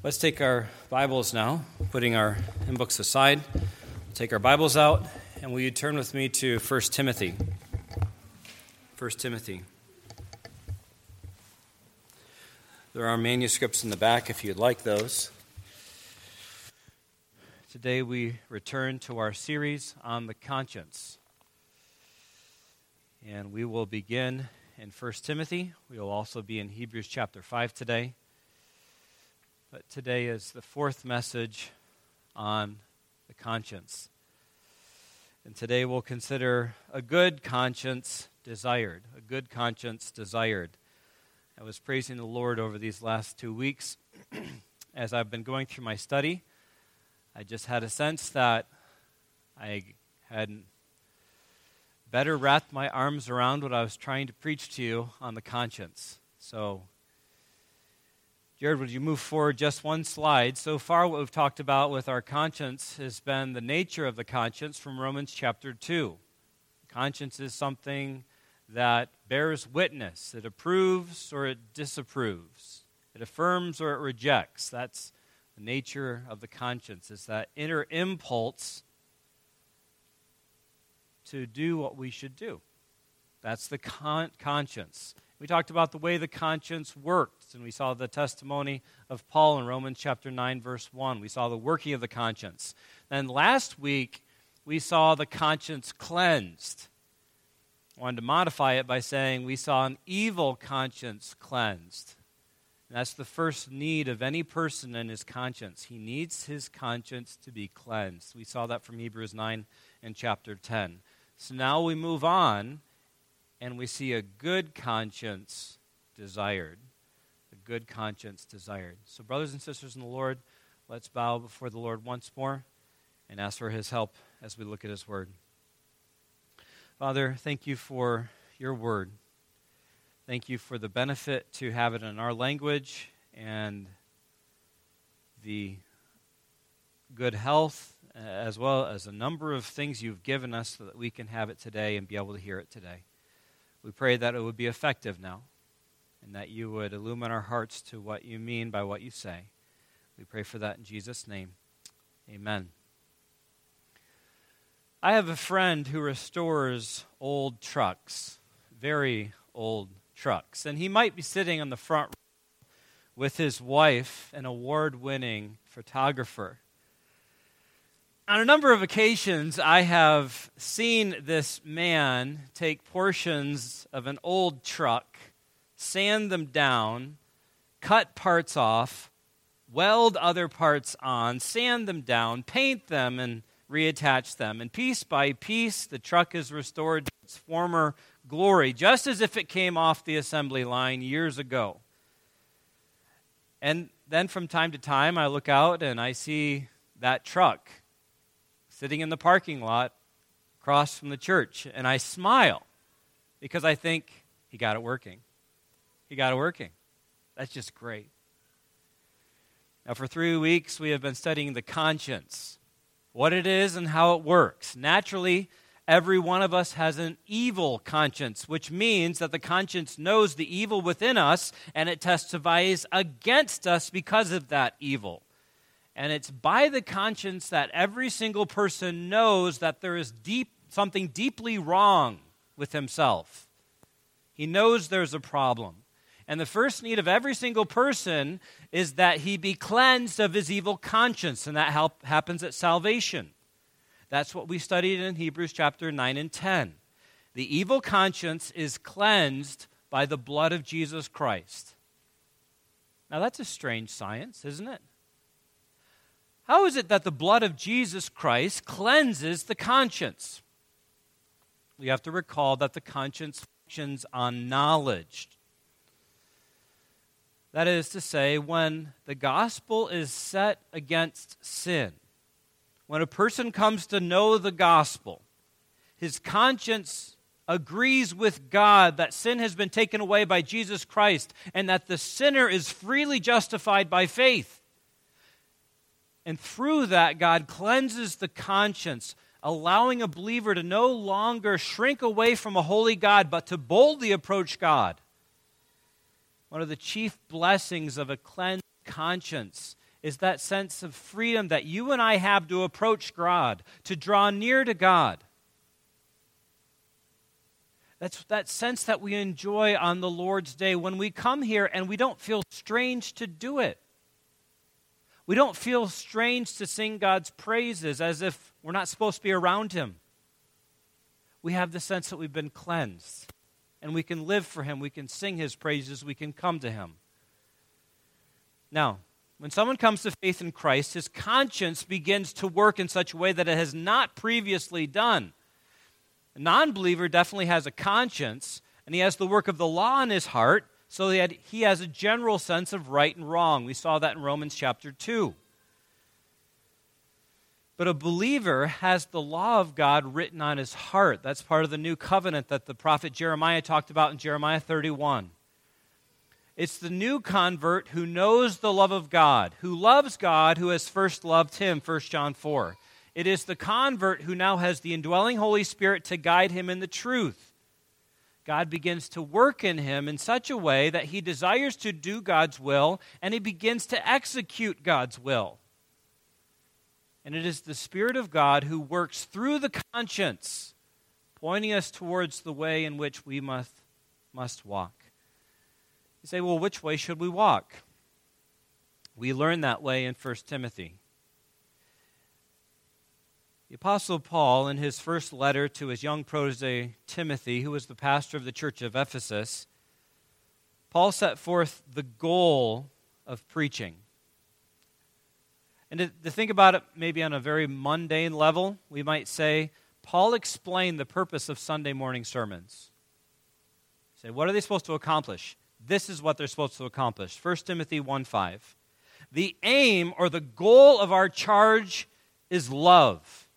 Let's take our Bibles now, putting our hymn books aside. Take our Bibles out, and will you turn with me to 1 Timothy? 1 Timothy. There are manuscripts in the back if you'd like those. Today we return to our series on the conscience. And we will begin in 1 Timothy. We will also be in Hebrews chapter 5 today. But today is the fourth message on the conscience. And today we'll consider a good conscience desired. A good conscience desired. I was praising the Lord over these last two weeks as I've been going through my study. I just had a sense that I had better wrapped my arms around what I was trying to preach to you on the conscience. So Jared, would you move forward just one slide? So far, what we've talked about with our conscience has been the nature of the conscience from Romans chapter 2. Conscience is something that bears witness, it approves or it disapproves, it affirms or it rejects. That's the nature of the conscience, it's that inner impulse to do what we should do. That's the con- conscience. We talked about the way the conscience worked, and we saw the testimony of Paul in Romans chapter 9, verse 1. We saw the working of the conscience. Then last week, we saw the conscience cleansed. I wanted to modify it by saying we saw an evil conscience cleansed. And that's the first need of any person in his conscience. He needs his conscience to be cleansed. We saw that from Hebrews 9 and chapter 10. So now we move on and we see a good conscience desired. A good conscience desired. So, brothers and sisters in the Lord, let's bow before the Lord once more and ask for his help as we look at his word. Father, thank you for your word. Thank you for the benefit to have it in our language and the good health, as well as a number of things you've given us so that we can have it today and be able to hear it today. We pray that it would be effective now and that you would illumine our hearts to what you mean by what you say. We pray for that in Jesus' name. Amen. I have a friend who restores old trucks, very old trucks, and he might be sitting on the front with his wife, an award winning photographer on a number of occasions, I have seen this man take portions of an old truck, sand them down, cut parts off, weld other parts on, sand them down, paint them, and reattach them. And piece by piece, the truck is restored to its former glory, just as if it came off the assembly line years ago. And then from time to time, I look out and I see that truck sitting in the parking lot across from the church, and I smile because I think he got it working. He got it working. That's just great. Now, for three weeks, we have been studying the conscience, what it is and how it works. Naturally, every one of us has an evil conscience, which means that the conscience knows the evil within us and it testifies against us because of that evil. And it's by the conscience that every single person knows that there is deep, something deeply wrong with himself. He knows there's a problem. And the first need of every single person is that he be cleansed of his evil conscience, and that help, happens at salvation. That's what we studied in Hebrews chapter 9 and 10. The evil conscience is cleansed by the blood of Jesus Christ. Now, that's a strange science, isn't it? How is it that the blood of Jesus Christ cleanses the conscience? We have to recall that the conscience functions on knowledge. That is to say, when the gospel is set against sin, when a person comes to know the gospel, his conscience agrees with God that sin has been taken away by Jesus Christ and that the sinner is freely justified by faith. And through that, God cleanses the conscience, allowing a believer to no longer shrink away from a holy God, but to boldly approach God. One of the chief blessings of a cleansed conscience is that sense of freedom that you and I have to approach God, to draw near to God. That's that sense that we enjoy on the Lord's day when we come here and we don't feel strange to do it. We don't feel strange to sing God's praises as if we're not supposed to be around Him. We have the sense that we've been cleansed and we can live for Him. We can sing His praises. We can come to Him. Now, when someone comes to faith in Christ, his conscience begins to work in such a way that it has not previously done. A non believer definitely has a conscience, and he has the work of the law in his heart, so that he has a general sense of right and wrong. We saw that in Romans chapter 2. But a believer has the law of God written on his heart. That's part of the new covenant that the prophet Jeremiah talked about in Jeremiah 31. It's the new convert who knows the love of God, who loves God, who has first loved him, 1 John 4. It is the convert who now has the indwelling Holy Spirit to guide him in the truth. God begins to work in him in such a way that he desires to do God's will and he begins to execute God's will. And it is the Spirit of God who works through the conscience, pointing us towards the way in which we must, must walk. You say, well, which way should we walk? We learn that way in 1 Timothy. The Apostle Paul, in his first letter to his young protege Timothy, who was the pastor of the church of Ephesus, Paul set forth the goal of preaching. And to, to, think about it maybe on a very mundane level, we might say Paul explained the purpose of Sunday morning sermons. Say, what are they supposed to accomplish? This is what they're supposed to accomplish. 1 Timothy 1 5. The aim or the goal of our charge is love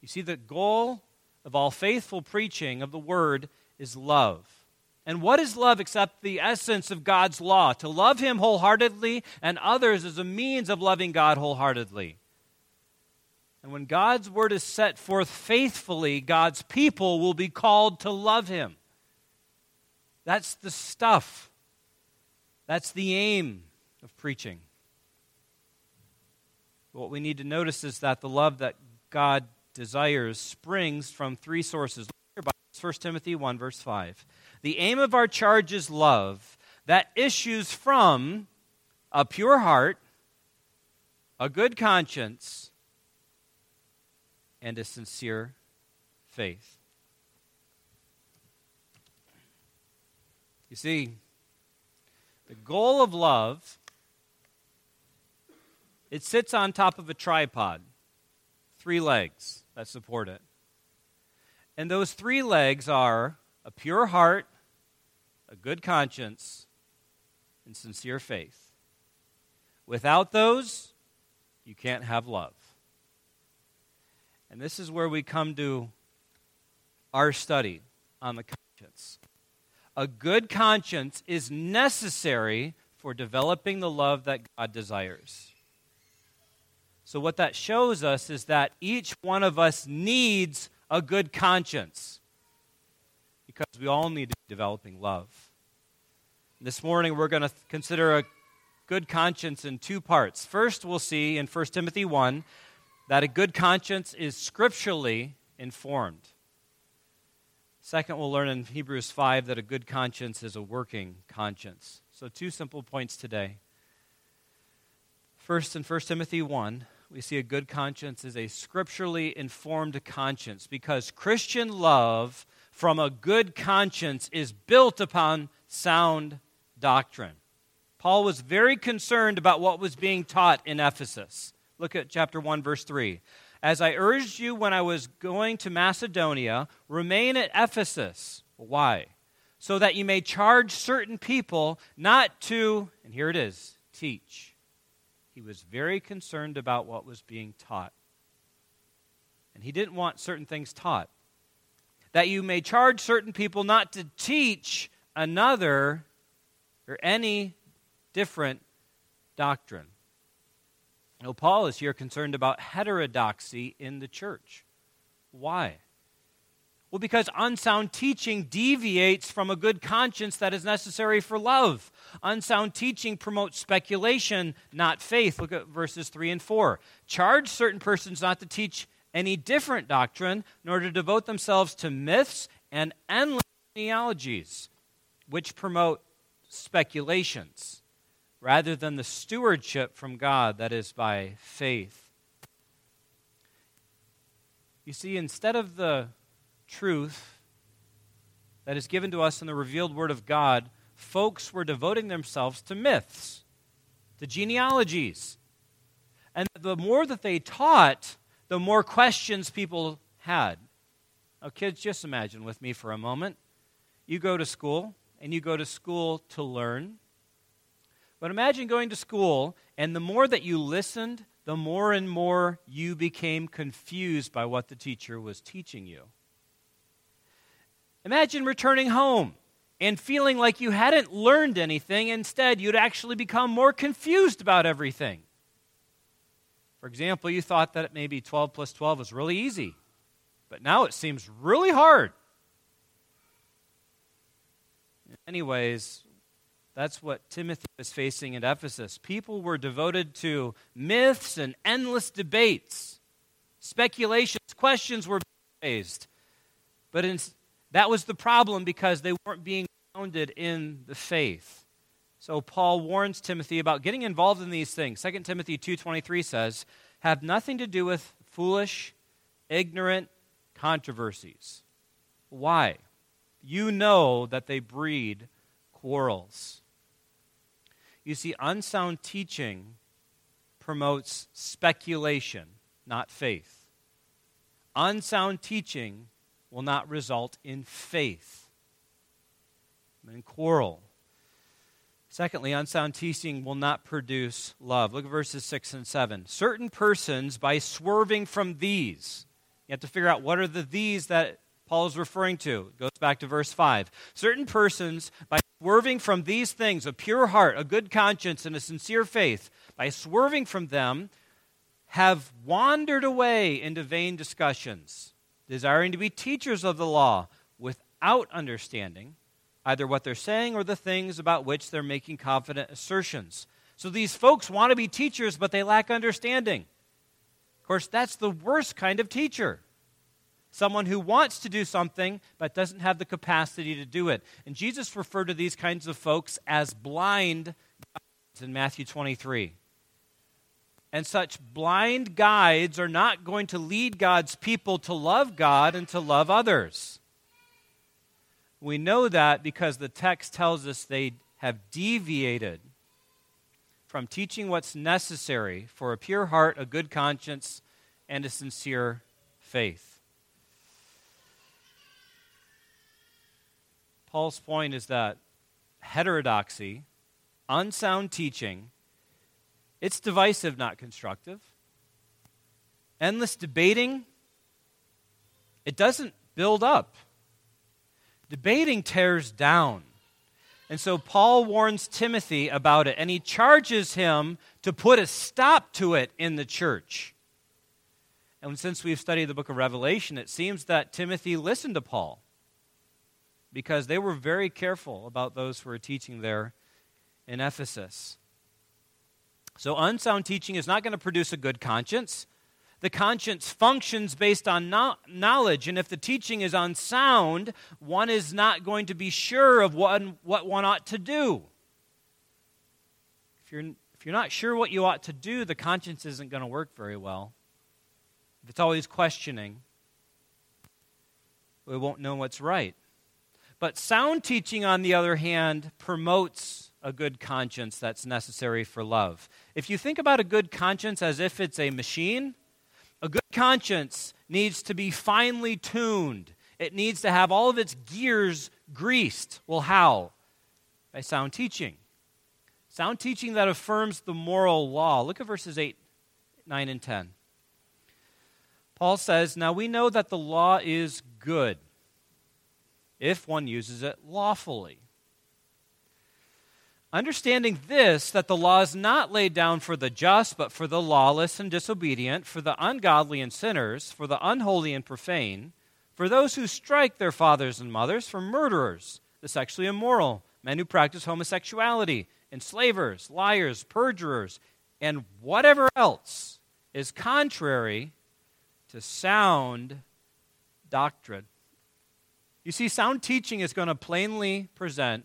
you see, the goal of all faithful preaching of the word is love. And what is love except the essence of God's law? To love Him wholeheartedly and others as a means of loving God wholeheartedly. And when God's word is set forth faithfully, God's people will be called to love Him. That's the stuff. That's the aim of preaching. What we need to notice is that the love that God desires springs from three sources. 1 Timothy 1, verse 5. The aim of our charge is love that issues from a pure heart, a good conscience, and a sincere faith. You see, the goal of love it sits on top of a tripod, three legs that support it. And those three legs are a pure heart, a good conscience, and sincere faith. Without those, you can't have love. And this is where we come to our study on the conscience. A good conscience is necessary for developing the love that God desires. So, what that shows us is that each one of us needs a good conscience because we all need to be developing love. This morning, we're going to consider a good conscience in two parts. First, we'll see in 1 Timothy 1 that a good conscience is scripturally informed. Second, we'll learn in Hebrews 5 that a good conscience is a working conscience. So, two simple points today. First, in 1 Timothy 1, we see a good conscience is a scripturally informed conscience because Christian love from a good conscience is built upon sound doctrine. Paul was very concerned about what was being taught in Ephesus. Look at chapter 1, verse 3. As I urged you when I was going to Macedonia, remain at Ephesus. Why? So that you may charge certain people not to, and here it is, teach he was very concerned about what was being taught. And he didn't want certain things taught. That you may charge certain people not to teach another or any different doctrine. Now, Paul is here concerned about heterodoxy in the church. Why? Well, because unsound teaching deviates from a good conscience that is necessary for love. Unsound teaching promotes speculation, not faith. Look at verses 3 and 4. Charge certain persons not to teach any different doctrine, nor to devote themselves to myths and endless genealogies, which promote speculations, rather than the stewardship from God that is by faith. You see, instead of the truth that is given to us in the revealed Word of God, folks were devoting themselves to myths, to genealogies. And the more that they taught, the more questions people had. Now, kids, just imagine with me for a moment. You go to school, and you go to school to learn. But imagine going to school, and the more that you listened, the more and more you became confused by what the teacher was teaching you. Imagine returning home and feeling like you hadn't learned anything. Instead, you'd actually become more confused about everything. For example, you thought that maybe 12 plus 12 was really easy, but now it seems really hard. Anyways, that's what Timothy was facing at Ephesus. People were devoted to myths and endless debates, speculations, questions were raised. But in, that was the problem because they weren't being grounded in the faith. So Paul warns Timothy about getting involved in these things. 2 Timothy 2:23 says, "Have nothing to do with foolish, ignorant controversies." Why? You know that they breed quarrels. You see, unsound teaching promotes speculation, not faith. Unsound teaching will not result in faith. And quarrel. Secondly, unsound teaching will not produce love. Look at verses 6 and 7. Certain persons, by swerving from these, you have to figure out what are the these that Paul is referring to. It goes back to verse 5. Certain persons, by swerving from these things, a pure heart, a good conscience, and a sincere faith, by swerving from them, have wandered away into vain discussions desiring to be teachers of the law without understanding either what they're saying or the things about which they're making confident assertions. So these folks want to be teachers, but they lack understanding. Of course, that's the worst kind of teacher. Someone who wants to do something but doesn't have the capacity to do it. And Jesus referred to these kinds of folks as blind in Matthew 23. And such blind guides are not going to lead God's people to love God and to love others. We know that because the text tells us they have deviated from teaching what's necessary for a pure heart, a good conscience, and a sincere faith. Paul's point is that heterodoxy, unsound teaching, it's divisive, not constructive. Endless debating, it doesn't build up. Debating tears down. And so Paul warns Timothy about it, and he charges him to put a stop to it in the church. And since we've studied the book of Revelation, it seems that Timothy listened to Paul because they were very careful about those who were teaching there in Ephesus. So, unsound teaching is not going to produce a good conscience. The conscience functions based on no- knowledge, and if the teaching is unsound, one is not going to be sure of what, what one ought to do. If you're, if you're not sure what you ought to do, the conscience isn't going to work very well. If it's always questioning, we won't know what's right. But sound teaching, on the other hand, promotes a good conscience that's necessary for love. If you think about a good conscience as if it's a machine, a good conscience needs to be finely tuned. It needs to have all of its gears greased. Well, how? By sound teaching. Sound teaching that affirms the moral law. Look at verses 8, 9, and 10. Paul says, Now we know that the law is good if one uses it lawfully. Understanding this, that the law is not laid down for the just, but for the lawless and disobedient, for the ungodly and sinners, for the unholy and profane, for those who strike their fathers and mothers, for murderers, the sexually immoral, men who practice homosexuality, enslavers, liars, perjurers, and whatever else is contrary to sound doctrine. You see, sound teaching is going to plainly present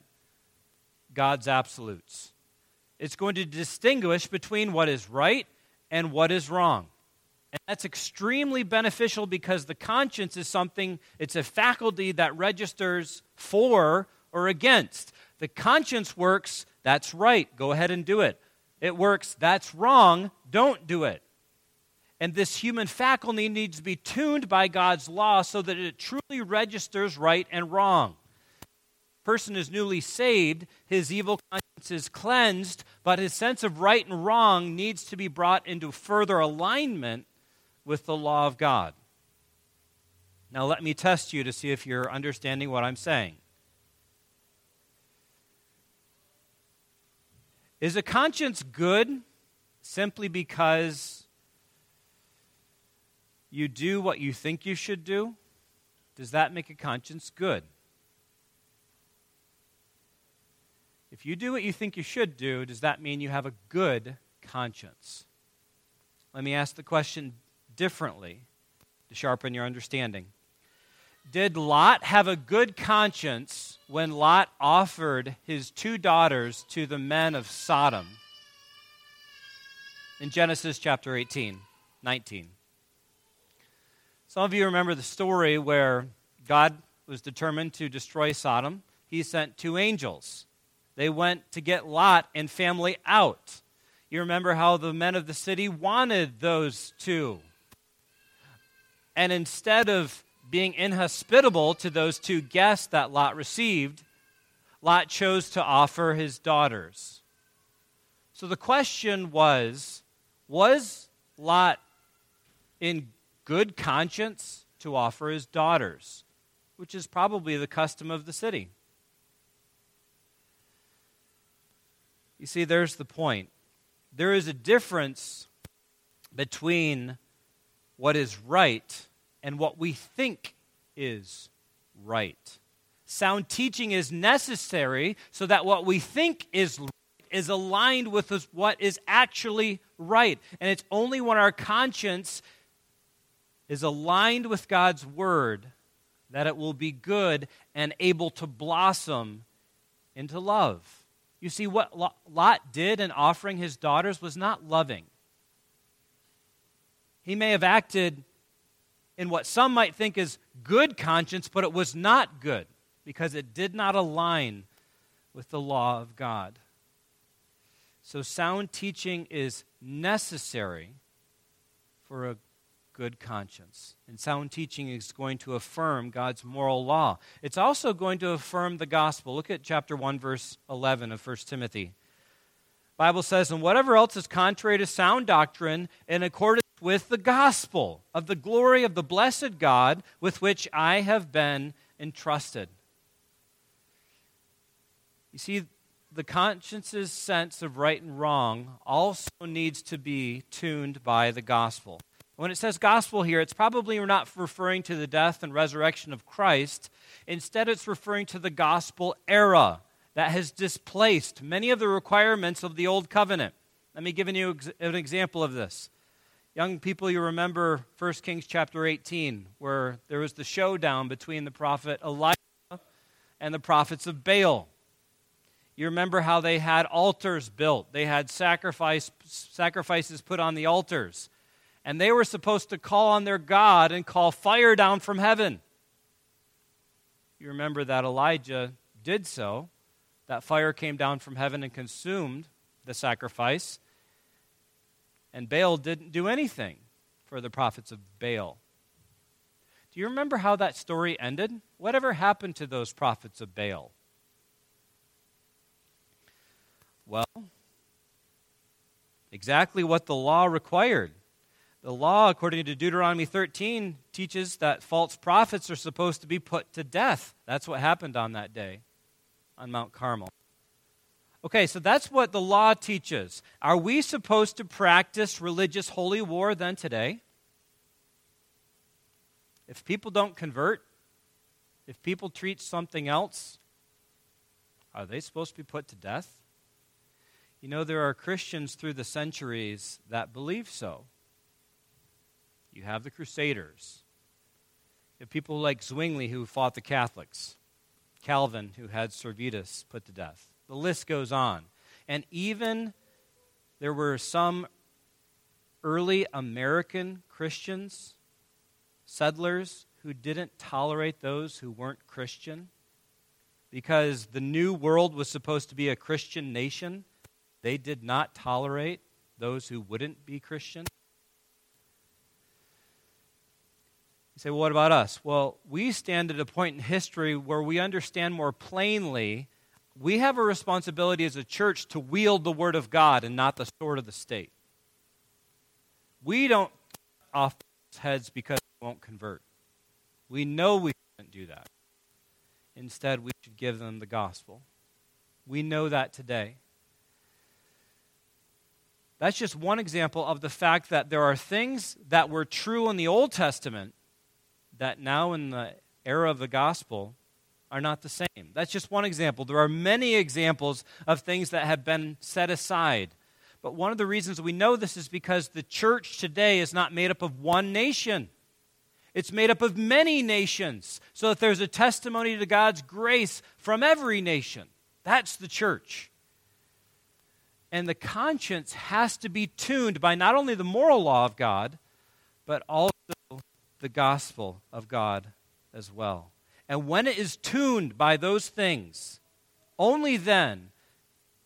God's absolutes. It's going to distinguish between what is right and what is wrong. And that's extremely beneficial because the conscience is something, it's a faculty that registers for or against. The conscience works, that's right, go ahead and do it. It works, that's wrong, don't do it. And this human faculty needs to be tuned by God's law so that it truly registers right and wrong. Person is newly saved, his evil conscience is cleansed, but his sense of right and wrong needs to be brought into further alignment with the law of God. Now, let me test you to see if you're understanding what I'm saying. Is a conscience good simply because you do what you think you should do, does that make a conscience good? If you do what you think you should do, does that mean you have a good conscience? Let me ask the question differently to sharpen your understanding. Did Lot have a good conscience when Lot offered his two daughters to the men of Sodom? In Genesis chapter 18, 19. Some of you remember the story where God was determined to destroy Sodom. He sent two angels. They went to get Lot and family out. You remember how the men of the city wanted those two. And instead of being inhospitable to those two guests that Lot received, Lot chose to offer his daughters. So the question was was Lot in good conscience to offer his daughters, which is probably the custom of the city. You see, there's the point. There is a difference between what is right and what we think is right. Sound teaching is necessary so that what we think is is aligned with what is actually right. And it's only when our conscience is aligned with God's word, that it will be good and able to blossom into love. You see, what Lot did in offering his daughters was not loving. He may have acted in what some might think is good conscience, but it was not good because it did not align with the law of God. So, sound teaching is necessary for a good conscience. And sound teaching is going to affirm God's moral law. It's also going to affirm the gospel. Look at chapter 1 verse 11 of 1 Timothy. Bible says, "And whatever else is contrary to sound doctrine in accordance with the gospel of the glory of the blessed God with which I have been entrusted." You see, the conscience's sense of right and wrong also needs to be tuned by the gospel. When it says gospel here, it's probably not referring to the death and resurrection of Christ. Instead, it's referring to the gospel era that has displaced many of the requirements of the old covenant. Let me give you an example of this. Young people, you remember 1 Kings chapter 18, where there was the showdown between the prophet Elijah and the prophets of Baal. You remember how they had altars built, they had sacrifice, sacrifices put on the altars and they were supposed to call on their God and call fire down from heaven. You remember that Elijah did so. That fire came down from heaven and consumed the sacrifice. And Baal didn't do anything for the prophets of Baal. Do you remember how that story ended? Whatever happened to those prophets of Baal? Well, exactly what the law required. The law, according to Deuteronomy 13, teaches that false prophets are supposed to be put to death. That's what happened on that day on Mount Carmel. Okay, so that's what the law teaches. Are we supposed to practice religious holy war then today? If people don't convert, if people treat something else, are they supposed to be put to death? You know, there are Christians through the centuries that believe so. You have the Crusaders. You have people like Zwingli who fought the Catholics, Calvin who had Servetus put to death. The list goes on. And even there were some early American Christians, settlers, who didn't tolerate those who weren't Christian because the new world was supposed to be a Christian nation. They did not tolerate those who wouldn't be Christian. You say, well, what about us? Well, we stand at a point in history where we understand more plainly we have a responsibility as a church to wield the Word of God and not the sword of the state. We don't off heads because we won't convert. We know we shouldn't do that. Instead, we should give them the gospel. We know that today. That's just one example of the fact that there are things that were true in the Old Testament that now in the era of the gospel are not the same. That's just one example. There are many examples of things that have been set aside. But one of the reasons we know this is because the church today is not made up of one nation. It's made up of many nations, so that there's a testimony to God's grace from every nation. That's the church. And the conscience has to be tuned by not only the moral law of God, but also the gospel of God as well. And when it is tuned by those things, only then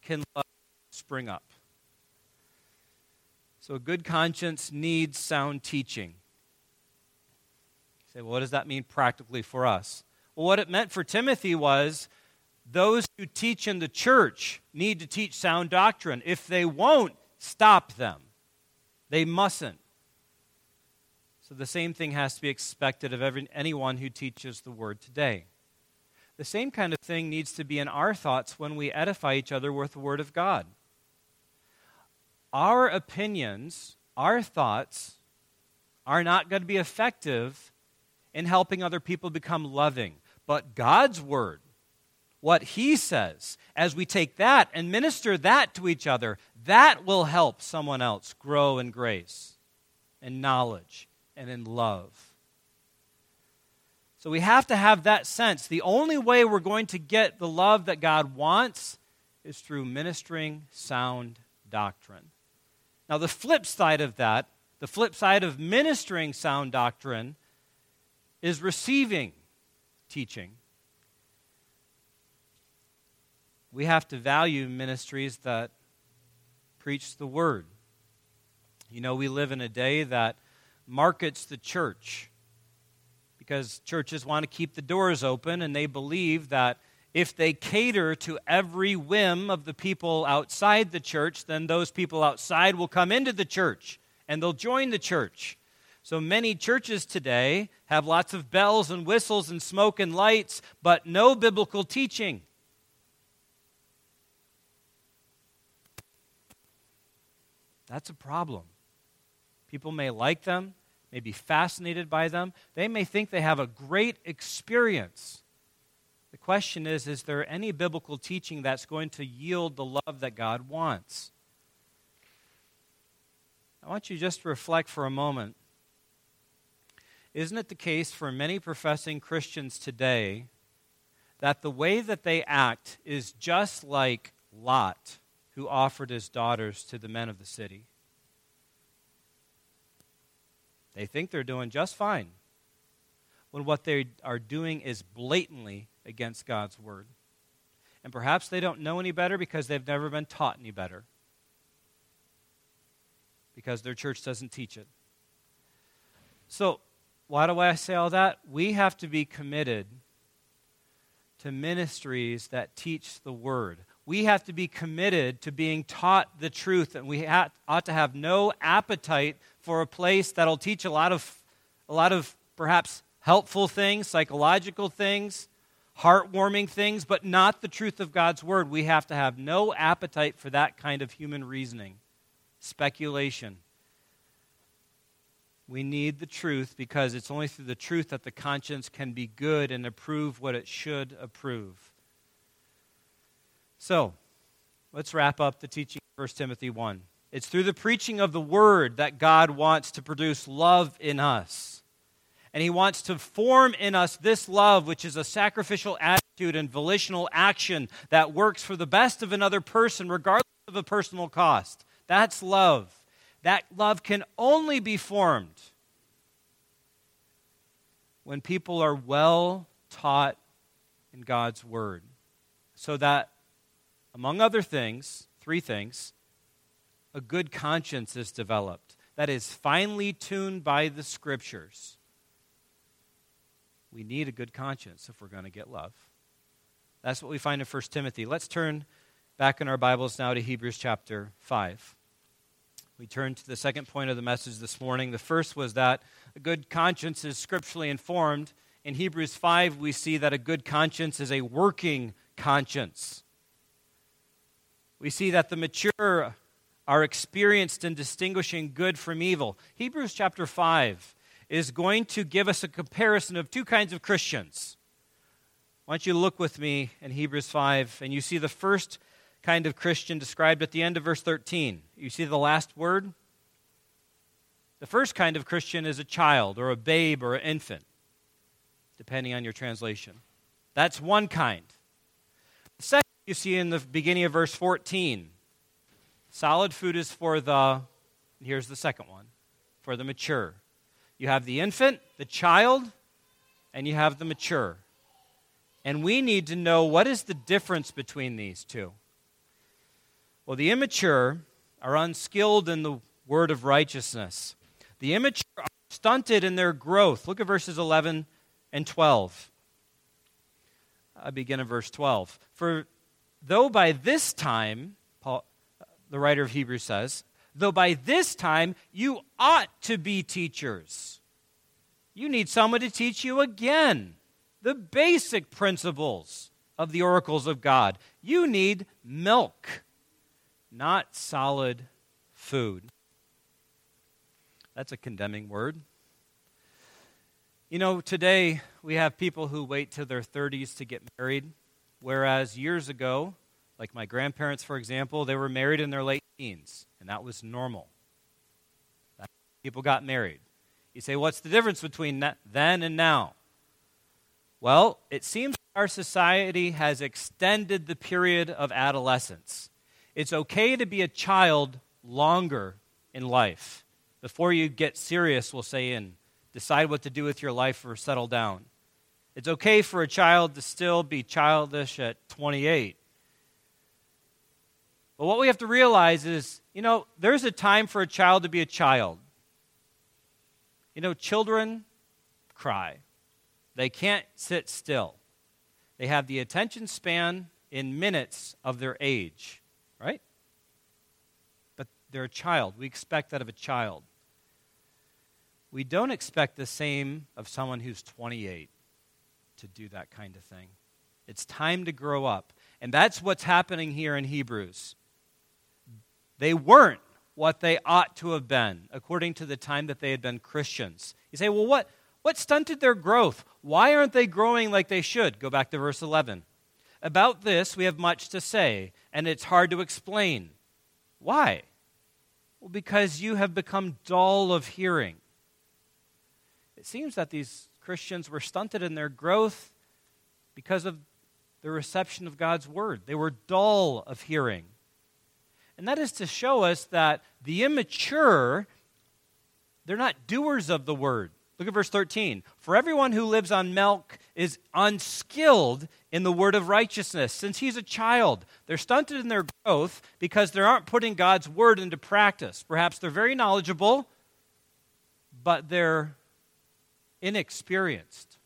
can love spring up. So a good conscience needs sound teaching. You say, well, what does that mean practically for us? Well, what it meant for Timothy was those who teach in the church need to teach sound doctrine. If they won't, stop them. They mustn't. So the same thing has to be expected of every, anyone who teaches the word today. The same kind of thing needs to be in our thoughts when we edify each other with the word of God. Our opinions, our thoughts, are not going to be effective in helping other people become loving. But God's word, what He says, as we take that and minister that to each other, that will help someone else grow in grace and knowledge and in love. So we have to have that sense. The only way we're going to get the love that God wants is through ministering sound doctrine. Now, the flip side of that, the flip side of ministering sound doctrine, is receiving teaching. We have to value ministries that preach the word. You know, we live in a day that markets the church because churches want to keep the doors open and they believe that if they cater to every whim of the people outside the church, then those people outside will come into the church and they'll join the church. So many churches today have lots of bells and whistles and smoke and lights, but no biblical teaching. That's a problem. People may like them, may be fascinated by them. They may think they have a great experience. The question is is there any biblical teaching that's going to yield the love that God wants? I want you just to reflect for a moment. Isn't it the case for many professing Christians today that the way that they act is just like Lot, who offered his daughters to the men of the city? They think they're doing just fine when what they are doing is blatantly against God's word. And perhaps they don't know any better because they've never been taught any better. Because their church doesn't teach it. So, why do I say all that? We have to be committed to ministries that teach the word. We have to be committed to being taught the truth, and we ought to have no appetite for a place that'll teach a lot of, a lot of perhaps helpful things, psychological things, heartwarming things, but not the truth of God's word. We have to have no appetite for that kind of human reasoning, speculation. We need the truth because it's only through the truth that the conscience can be good and approve what it should approve. So, let's wrap up the teaching of 1 Timothy 1. It's through the preaching of the word that God wants to produce love in us. And he wants to form in us this love, which is a sacrificial attitude and volitional action that works for the best of another person, regardless of a personal cost. That's love. That love can only be formed when people are well taught in God's Word. So that, among other things, three things, a good conscience is developed that is finely tuned by the Scriptures. We need a good conscience if we're going to get love. That's what we find in 1 Timothy. Let's turn back in our Bibles now to Hebrews chapter 5. We turn to the second point of the message this morning. The first was that a good conscience is scripturally informed. In Hebrews 5, we see that a good conscience is a working conscience. We see that the mature are experienced in distinguishing good from evil. Hebrews chapter 5 is going to give us a comparison of two kinds of Christians. I want you to look with me in Hebrews 5, and you see the first kind of Christian described at the end of verse 13. You see the last word? The first kind of Christian is a child or a babe or an infant, depending on your translation. That's one kind. You see in the beginning of verse 14. Solid food is for the, here's the second one, for the mature. You have the infant, the child, and you have the mature. And we need to know what is the difference between these two. Well, the immature are unskilled in the word of righteousness. The immature are stunted in their growth. Look at verses 11 and 12. I begin in verse 12. For though by this time, Paul, the writer of Hebrews says, though by this time you ought to be teachers, you need someone to teach you again the basic principles of the oracles of God. You need milk not solid food. That's a condemning word. You know, today we have people who wait till their 30s to get married, whereas years ago, like my grandparents, for example, they were married in their late teens, and that was normal. People got married. You say, what's the difference between then and now? Well, it seems our society has extended the period of adolescence. It's okay to be a child longer in life. Before you get serious, we'll say, and decide what to do with your life or settle down. It's okay for a child to still be childish at 28. But what we have to realize is, you know, there's a time for a child to be a child. You know, children cry, they can't sit still. They have the attention span in minutes of their age right? But they're a child. We expect that of a child. We don't expect the same of someone who's 28 to do that kind of thing. It's time to grow up. And that's what's happening here in Hebrews. They weren't what they ought to have been according to the time that they had been Christians. You say, well, what, what stunted their growth? Why aren't they growing like they should? Go back to verse 11. About this, we have much to say, and it's hard to explain. Why? Well, because you have become dull of hearing. It seems that these Christians were stunted in their growth because of the reception of God's word. They were dull of hearing. And that is to show us that the immature, they're not doers of the word. Look at verse 13. For everyone who lives on milk is unskilled in the word of righteousness, since he's a child. They're stunted in their growth because they aren't putting God's word into practice. Perhaps they're very knowledgeable, but they're inexperienced,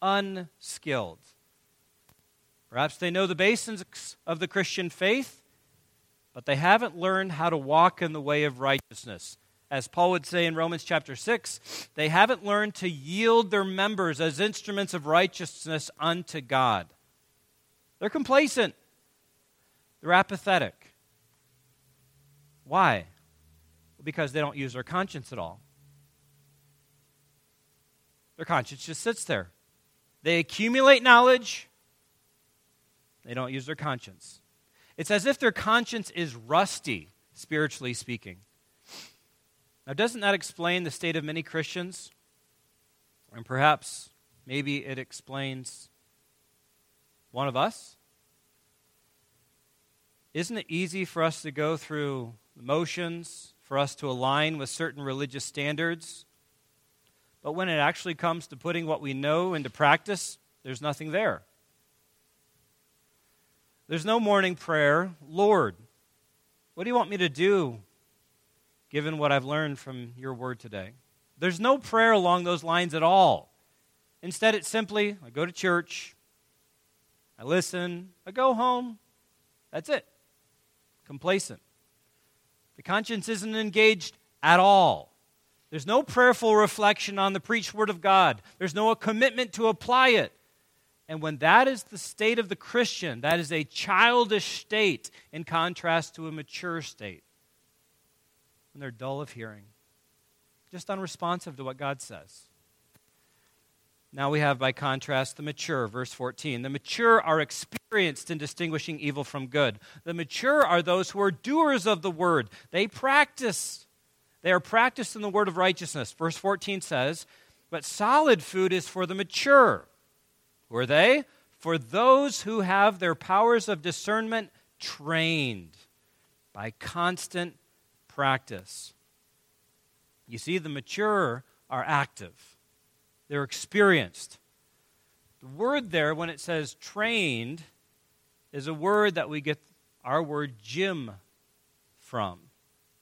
unskilled. Perhaps they know the basics of the Christian faith, but they haven't learned how to walk in the way of righteousness as Paul would say in Romans chapter 6, they haven't learned to yield their members as instruments of righteousness unto God. They're complacent, they're apathetic. Why? Because they don't use their conscience at all. Their conscience just sits there. They accumulate knowledge, they don't use their conscience. It's as if their conscience is rusty, spiritually speaking. Now, doesn't that explain the state of many Christians? And perhaps, maybe it explains one of us? Isn't it easy for us to go through motions, for us to align with certain religious standards? But when it actually comes to putting what we know into practice, there's nothing there. There's no morning prayer. Lord, what do you want me to do given what I've learned from your word today? There's no prayer along those lines at all. Instead, it's simply I go to church, I listen, I go home. That's it. Complacent. The conscience isn't engaged at all. There's no prayerful reflection on the preached word of God. There's no commitment to apply it. And when that is the state of the Christian, that is a childish state in contrast to a mature state. When they're dull of hearing, just unresponsive to what God says. Now we have, by contrast, the mature, verse 14. The mature are experienced in distinguishing evil from good. The mature are those who are doers of the word. They practice. They are practiced in the word of righteousness. Verse 14 says, But solid food is for the mature. Who are they? For those who have their powers of discernment trained by constant practice. You see, the mature are active they're experienced. The word there, when it says trained, is a word that we get our word gym from.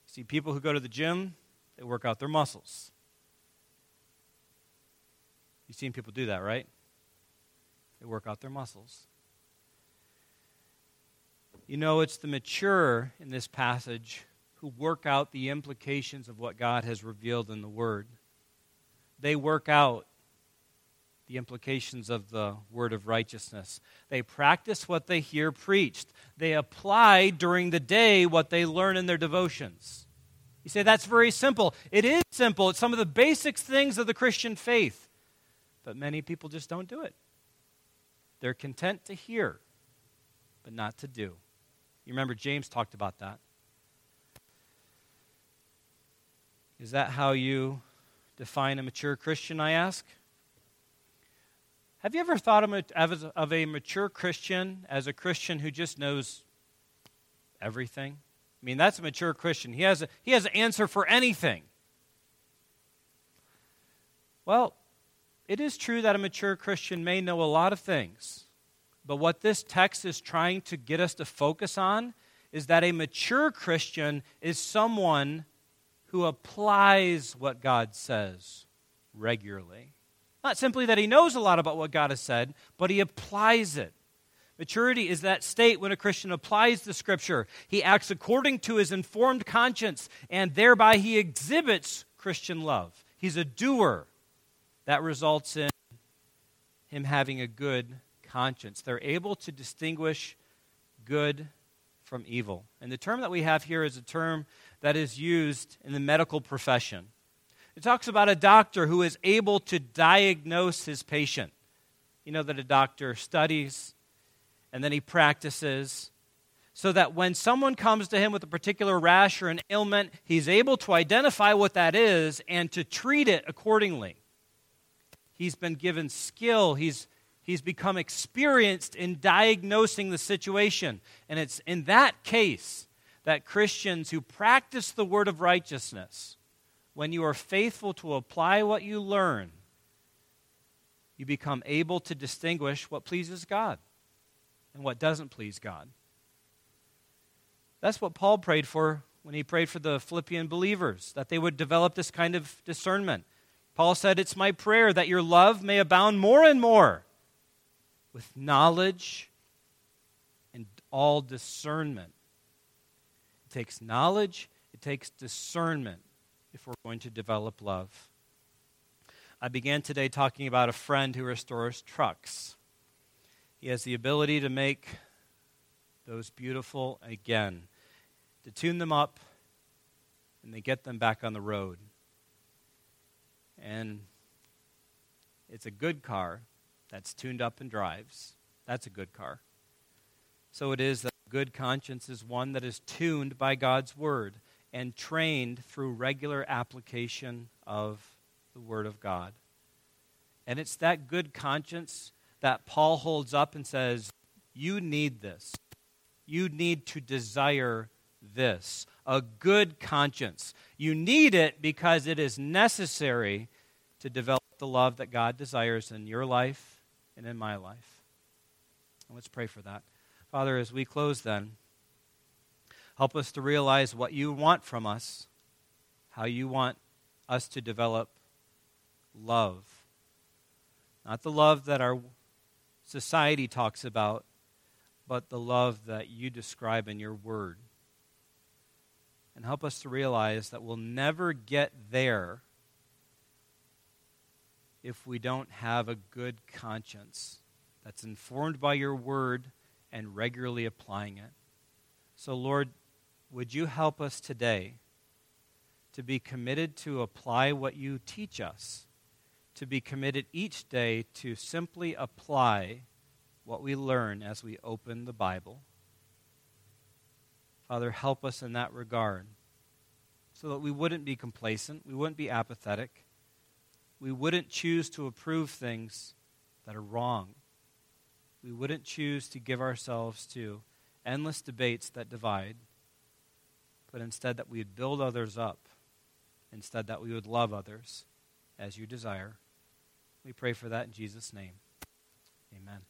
See, people who go to the gym, they work out their muscles. You've seen people do that, right? They work out their muscles. You know, it's the mature in this passage who work out the implications of what God has revealed in the Word. They work out the implications of the word of righteousness. They practice what they hear preached. They apply during the day what they learn in their devotions. You say that's very simple. It is simple. It's some of the basic things of the Christian faith. But many people just don't do it. They're content to hear, but not to do. You remember James talked about that. Is that how you define a mature Christian, I ask? Have you ever thought of a mature Christian as a Christian who just knows everything? I mean, that's a mature Christian. He has, a, he has an answer for anything. Well, it is true that a mature Christian may know a lot of things. But what this text is trying to get us to focus on is that a mature Christian is someone who applies what God says regularly. Not simply that he knows a lot about what God has said, but he applies it. Maturity is that state when a Christian applies the scripture. He acts according to his informed conscience, and thereby he exhibits Christian love. He's a doer. That results in him having a good conscience. They're able to distinguish good from evil. And the term that we have here is a term that is used in the medical profession. It talks about a doctor who is able to diagnose his patient. You know that a doctor studies and then he practices so that when someone comes to him with a particular rash or an ailment, he's able to identify what that is and to treat it accordingly. He's been given skill, he's, he's become experienced in diagnosing the situation. And it's in that case that Christians who practice the word of righteousness when you are faithful to apply what you learn, you become able to distinguish what pleases God and what doesn't please God. That's what Paul prayed for when he prayed for the Philippian believers, that they would develop this kind of discernment. Paul said, It's my prayer that your love may abound more and more with knowledge and all discernment. It takes knowledge, it takes discernment if we're going to develop love. I began today talking about a friend who restores trucks. He has the ability to make those beautiful again, to tune them up, and they get them back on the road. And it's a good car that's tuned up and drives. That's a good car. So it is that good conscience is one that is tuned by God's word and trained through regular application of the word of God. And it's that good conscience that Paul holds up and says, You need this. You need to desire this a good conscience. You need it because it is necessary to develop the love that God desires in your life and in my life. And let's pray for that. Father, as we close then, help us to realize what you want from us, how you want us to develop love. Not the love that our society talks about, but the love that you describe in your word. And help us to realize that we'll never get there if we don't have a good conscience that's informed by your word and regularly applying it. So, Lord, would you help us today to be committed to apply what you teach us, to be committed each day to simply apply what we learn as we open the Bible? Father, help us in that regard so that we wouldn't be complacent, we wouldn't be apathetic, we wouldn't choose to approve things that are wrong. We wouldn't choose to give ourselves to endless debates that divide, but instead that we would build others up, instead that we would love others as you desire. We pray for that in Jesus' name. Amen.